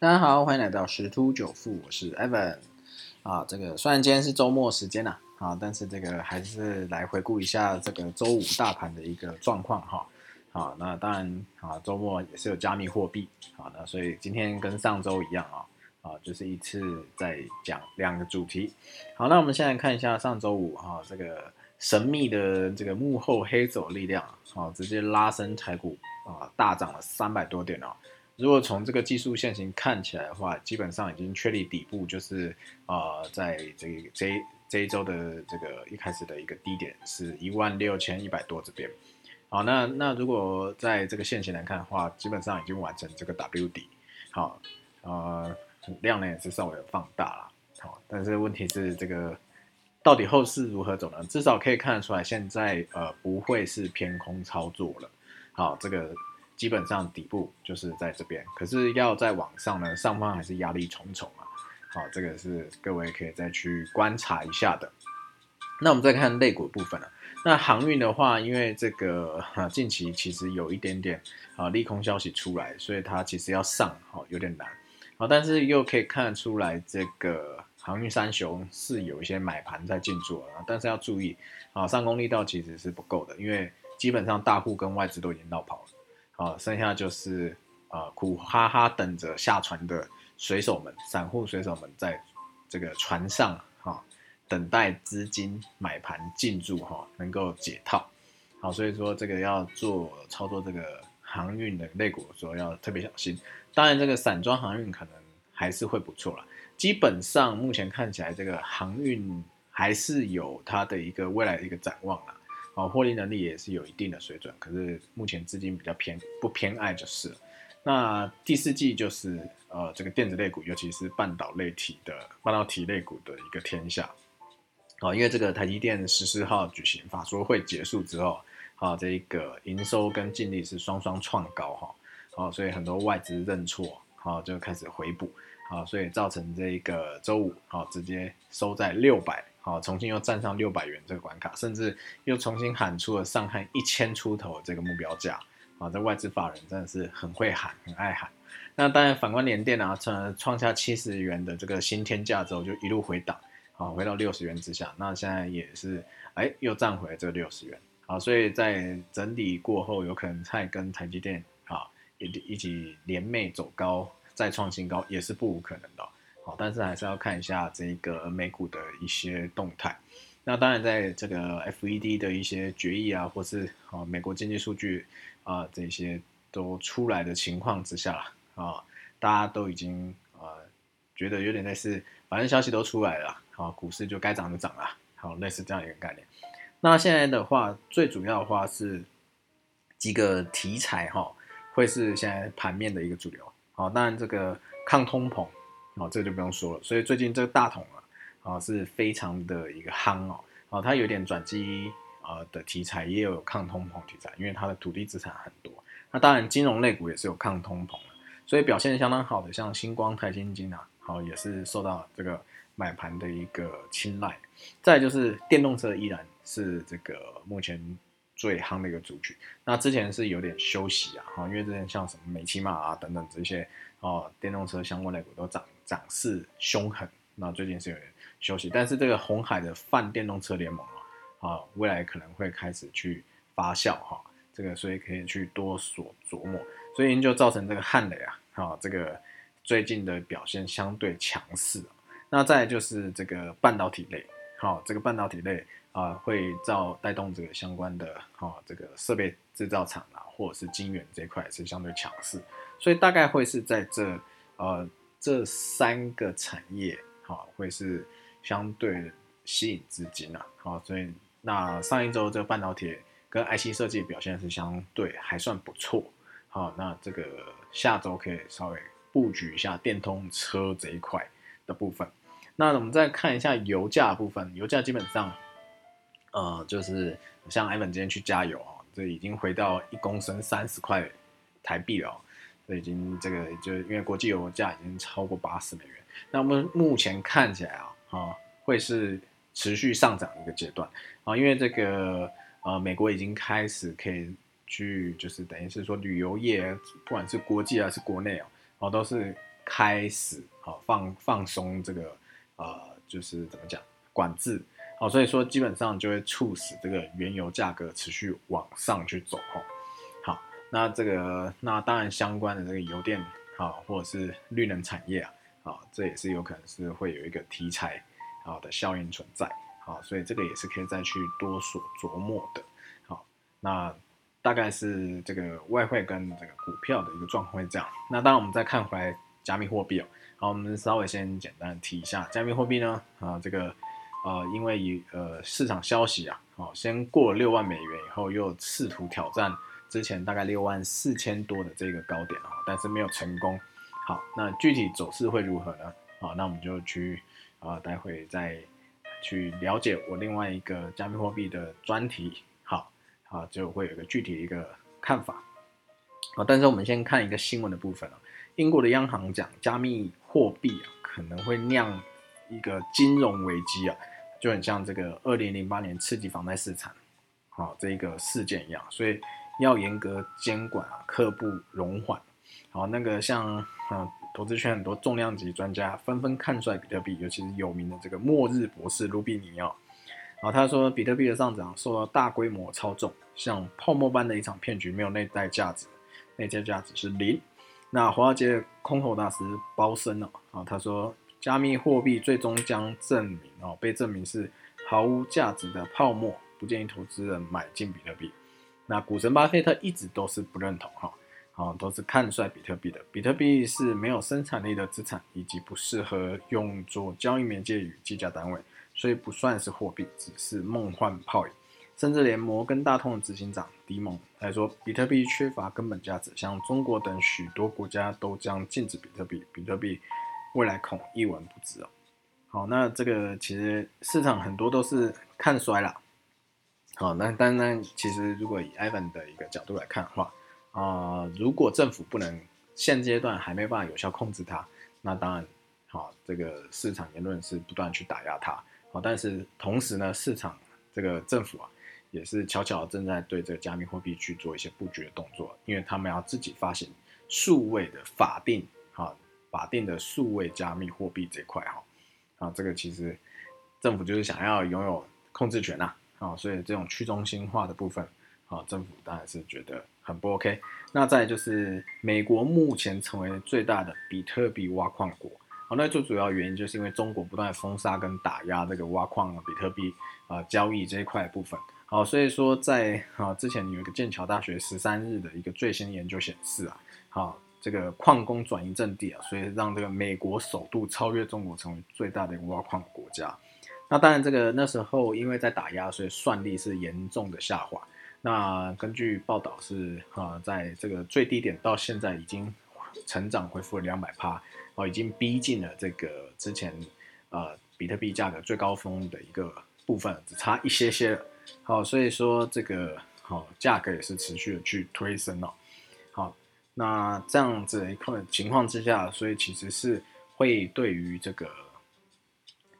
大家好，欢迎来到十突九富，我是 Evan。啊，这个虽然今天是周末时间呐，啊，但是这个还是来回顾一下这个周五大盘的一个状况哈。好，那当然啊，周末也是有加密货币，好，那所以今天跟上周一样啊，啊，就是一次在讲两个主题。好，那我们现在看一下上周五哈，这个神秘的这个幕后黑手力量，啊，直接拉升台股啊，大涨了三百多点哦。如果从这个技术线型看起来的话，基本上已经确立底部，就是呃，在这这这一周的这个一开始的一个低点是一万六千一百多这边。好，那那如果在这个线型来看的话，基本上已经完成这个 W 底。好，呃，量呢也是稍微放大了。好，但是问题是这个到底后市如何走呢？至少可以看得出来，现在呃不会是偏空操作了。好，这个。基本上底部就是在这边，可是要再往上呢，上方还是压力重重啊。好，这个是各位可以再去观察一下的。那我们再看肋骨部分了。那航运的话，因为这个哈近期其实有一点点啊利空消息出来，所以它其实要上哈有点难。好，但是又可以看得出来，这个航运三雄是有一些买盘在进驻啊。但是要注意啊，上攻力道其实是不够的，因为基本上大户跟外资都已经闹跑了。啊，剩下就是啊，苦哈哈等着下船的水手们、散户水手们，在这个船上哈，等待资金买盘进驻哈，能够解套。好，所以说这个要做操作这个航运的类股的时候要特别小心。当然，这个散装航运可能还是会不错了。基本上目前看起来，这个航运还是有它的一个未来的一个展望啊。哦，获利能力也是有一定的水准，可是目前资金比较偏不偏爱就是了。那第四季就是呃这个电子类股，尤其是半导体的半导体类股的一个天下。哦，因为这个台积电十四号举行法说会结束之后，啊这一个营收跟净利是双双创高哈，哦所以很多外资认错，好就开始回补，好所以造成这一个周五好直接收在六百。好，重新又站上六百元这个关卡，甚至又重新喊出了上看一千出头这个目标价。啊，这外资法人真的是很会喊，很爱喊。那当然，反观联电啊，创创下七十元的这个新天价之后，就一路回档，啊，回到六十元之下。那现在也是，哎，又站回这六十元。好，所以在整理过后，有可能再跟台积电啊一一起联袂走高，再创新高，也是不无可能的。但是还是要看一下这个美股的一些动态。那当然，在这个 FED 的一些决议啊，或是啊美国经济数据啊这些都出来的情况之下啊，大家都已经啊觉得有点类似，反正消息都出来了，好，股市就该涨就涨了，好，类似这样一个概念。那现在的话，最主要的话是几个题材哈，会是现在盘面的一个主流。好，当然这个抗通膨。哦，这个就不用说了。所以最近这个大同啊，啊是非常的一个夯哦，哦它有点转机呃的题材，也有抗通膨题材，因为它的土地资产很多。那当然金融类股也是有抗通膨的，所以表现相当好的，像星光、台金金啊，好也是受到这个买盘的一个青睐。再就是电动车依然是这个目前最夯的一个主角。那之前是有点休息啊，哈，因为之前像什么美骑马啊等等这些哦电动车相关类股都涨。涨势凶狠，那最近是有点休息，但是这个红海的泛电动车联盟啊，啊，未来可能会开始去发酵哈，这个所以可以去多所琢磨，所以就造成这个汉雷啊，啊，这个最近的表现相对强势。那再就是这个半导体类，好，这个半导体类啊，会造带动这个相关的哈，这个设备制造厂啊，或者是晶圆这块是相对强势，所以大概会是在这呃。这三个产业，好，会是相对吸引资金啊，好，所以那上一周这个半导体跟 IC 设计表现是相对还算不错，好，那这个下周可以稍微布局一下电动车这一块的部分。那我们再看一下油价部分，油价基本上，呃，就是像艾文今天去加油啊，这已经回到一公升三十块台币了。这已经这个就因为国际油价已经超过八十美元，那么目前看起来啊，啊会是持续上涨的一个阶段啊，因为这个呃美国已经开始可以去就是等于是说旅游业，不管是国际还是国内哦，哦都是开始好放放松这个呃，就是怎么讲管制，好，所以说基本上就会促使这个原油价格持续往上去走哦。好，那这个那当然相关的这个油电啊，或者是绿能产业啊，啊，这也是有可能是会有一个题材啊的效应存在，好，所以这个也是可以再去多所琢磨的。好，那。大概是这个外汇跟这个股票的一个状况会这样。那当然，我们再看回来加密货币哦。好，我们稍微先简单提一下加密货币呢。啊，这个呃，因为以呃市场消息啊，哦，先过六万美元以后，又试图挑战之前大概六万四千多的这个高点啊，但是没有成功。好，那具体走势会如何呢？好，那我们就去啊，待会再去了解我另外一个加密货币的专题。好啊，就会有一个具体的一个看法好。但是我们先看一个新闻的部分啊。英国的央行讲，加密货币啊可能会酿一个金融危机啊，就很像这个二零零八年刺激房贷市场啊这一个事件一样，所以要严格监管啊，刻不容缓。好，那个像啊，投资圈很多重量级专家纷纷看衰比特币，尤其是有名的这个末日博士卢比尼奥。啊，他说比特币的上涨受到大规模操纵，像泡沫般的一场骗局，没有内在价值，内在价值是零。那华尔街空头大师包森了啊，他说加密货币最终将证明哦，被证明是毫无价值的泡沫，不建议投资人买进比特币。那股神巴菲特一直都是不认同哈，啊，都是看衰比特币的。比特币是没有生产力的资产，以及不适合用作交易媒介与计价单位。所以不算是货币，只是梦幻泡影。甚至连摩根大通的执行长迪蒙来说，比特币缺乏根本价值。像中国等许多国家都将禁止比特币，比特币未来恐一文不值哦。好，那这个其实市场很多都是看衰了。好，那但那其实如果以 Ivan 的一个角度来看的话，啊，如果政府不能现阶段还没办法有效控制它，那当然，好，这个市场言论是不断去打压它。好，但是同时呢，市场这个政府啊，也是悄悄正在对这个加密货币去做一些布局的动作，因为他们要自己发行数位的法定，法定的数位加密货币这块哈，啊，这个其实政府就是想要拥有控制权呐，啊，所以这种去中心化的部分，啊，政府当然是觉得很不 OK。那再就是美国目前成为最大的比特币挖矿国。好，那最主要原因就是因为中国不断封杀跟打压这个挖矿比特币啊交易这一块部分。好，所以说在啊之前有一个剑桥大学十三日的一个最新研究显示啊，好这个矿工转移阵地啊，所以让这个美国首度超越中国成为最大的一个挖矿国家。那当然这个那时候因为在打压，所以算力是严重的下滑。那根据报道是啊，在这个最低点到现在已经成长恢复了两百趴。哦，已经逼近了这个之前，呃，比特币价格最高峰的一个部分，只差一些些了。好，所以说这个好价格也是持续的去推升了。好，那这样子一个情况之下，所以其实是会对于这个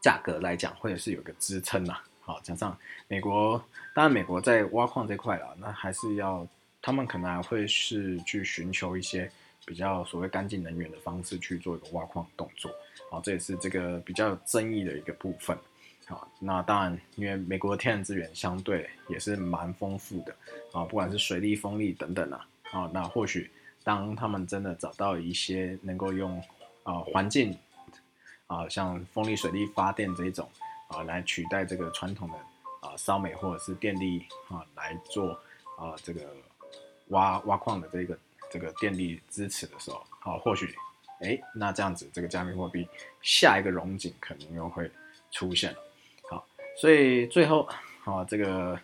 价格来讲，或者是有个支撑呐。好，加上美国，当然美国在挖矿这块啊，那还是要他们可能还会是去寻求一些。比较所谓干净能源的方式去做一个挖矿动作，好，这也是这个比较有争议的一个部分。好，那当然，因为美国的天然资源相对也是蛮丰富的，啊，不管是水利、风力等等啊，啊，那或许当他们真的找到一些能够用啊环境啊像风力、水力发电这一种啊来取代这个传统的啊烧煤或者是电力啊来做啊这个挖挖矿的这个。这个电力支持的时候，啊，或许，哎，那这样子，这个加密货币下一个融景可能又会出现了。好，所以最后，啊，这个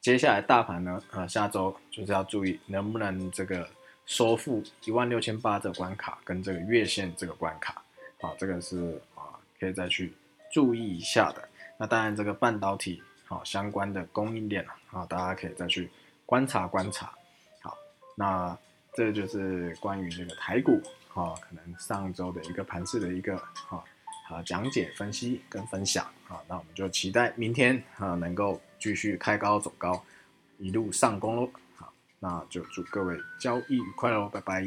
接下来大盘呢，啊，下周就是要注意能不能这个收复一万六千八这关卡跟这个月线这个关卡，好，这个是啊，可以再去注意一下的。那当然，这个半导体好相关的供应链啊，大家可以再去观察观察。好，那。这就是关于这个台股哈，可能上周的一个盘势的一个哈啊讲解、分析跟分享啊，那我们就期待明天啊能够继续开高走高，一路上攻喽。那就祝各位交易愉快喽，拜拜。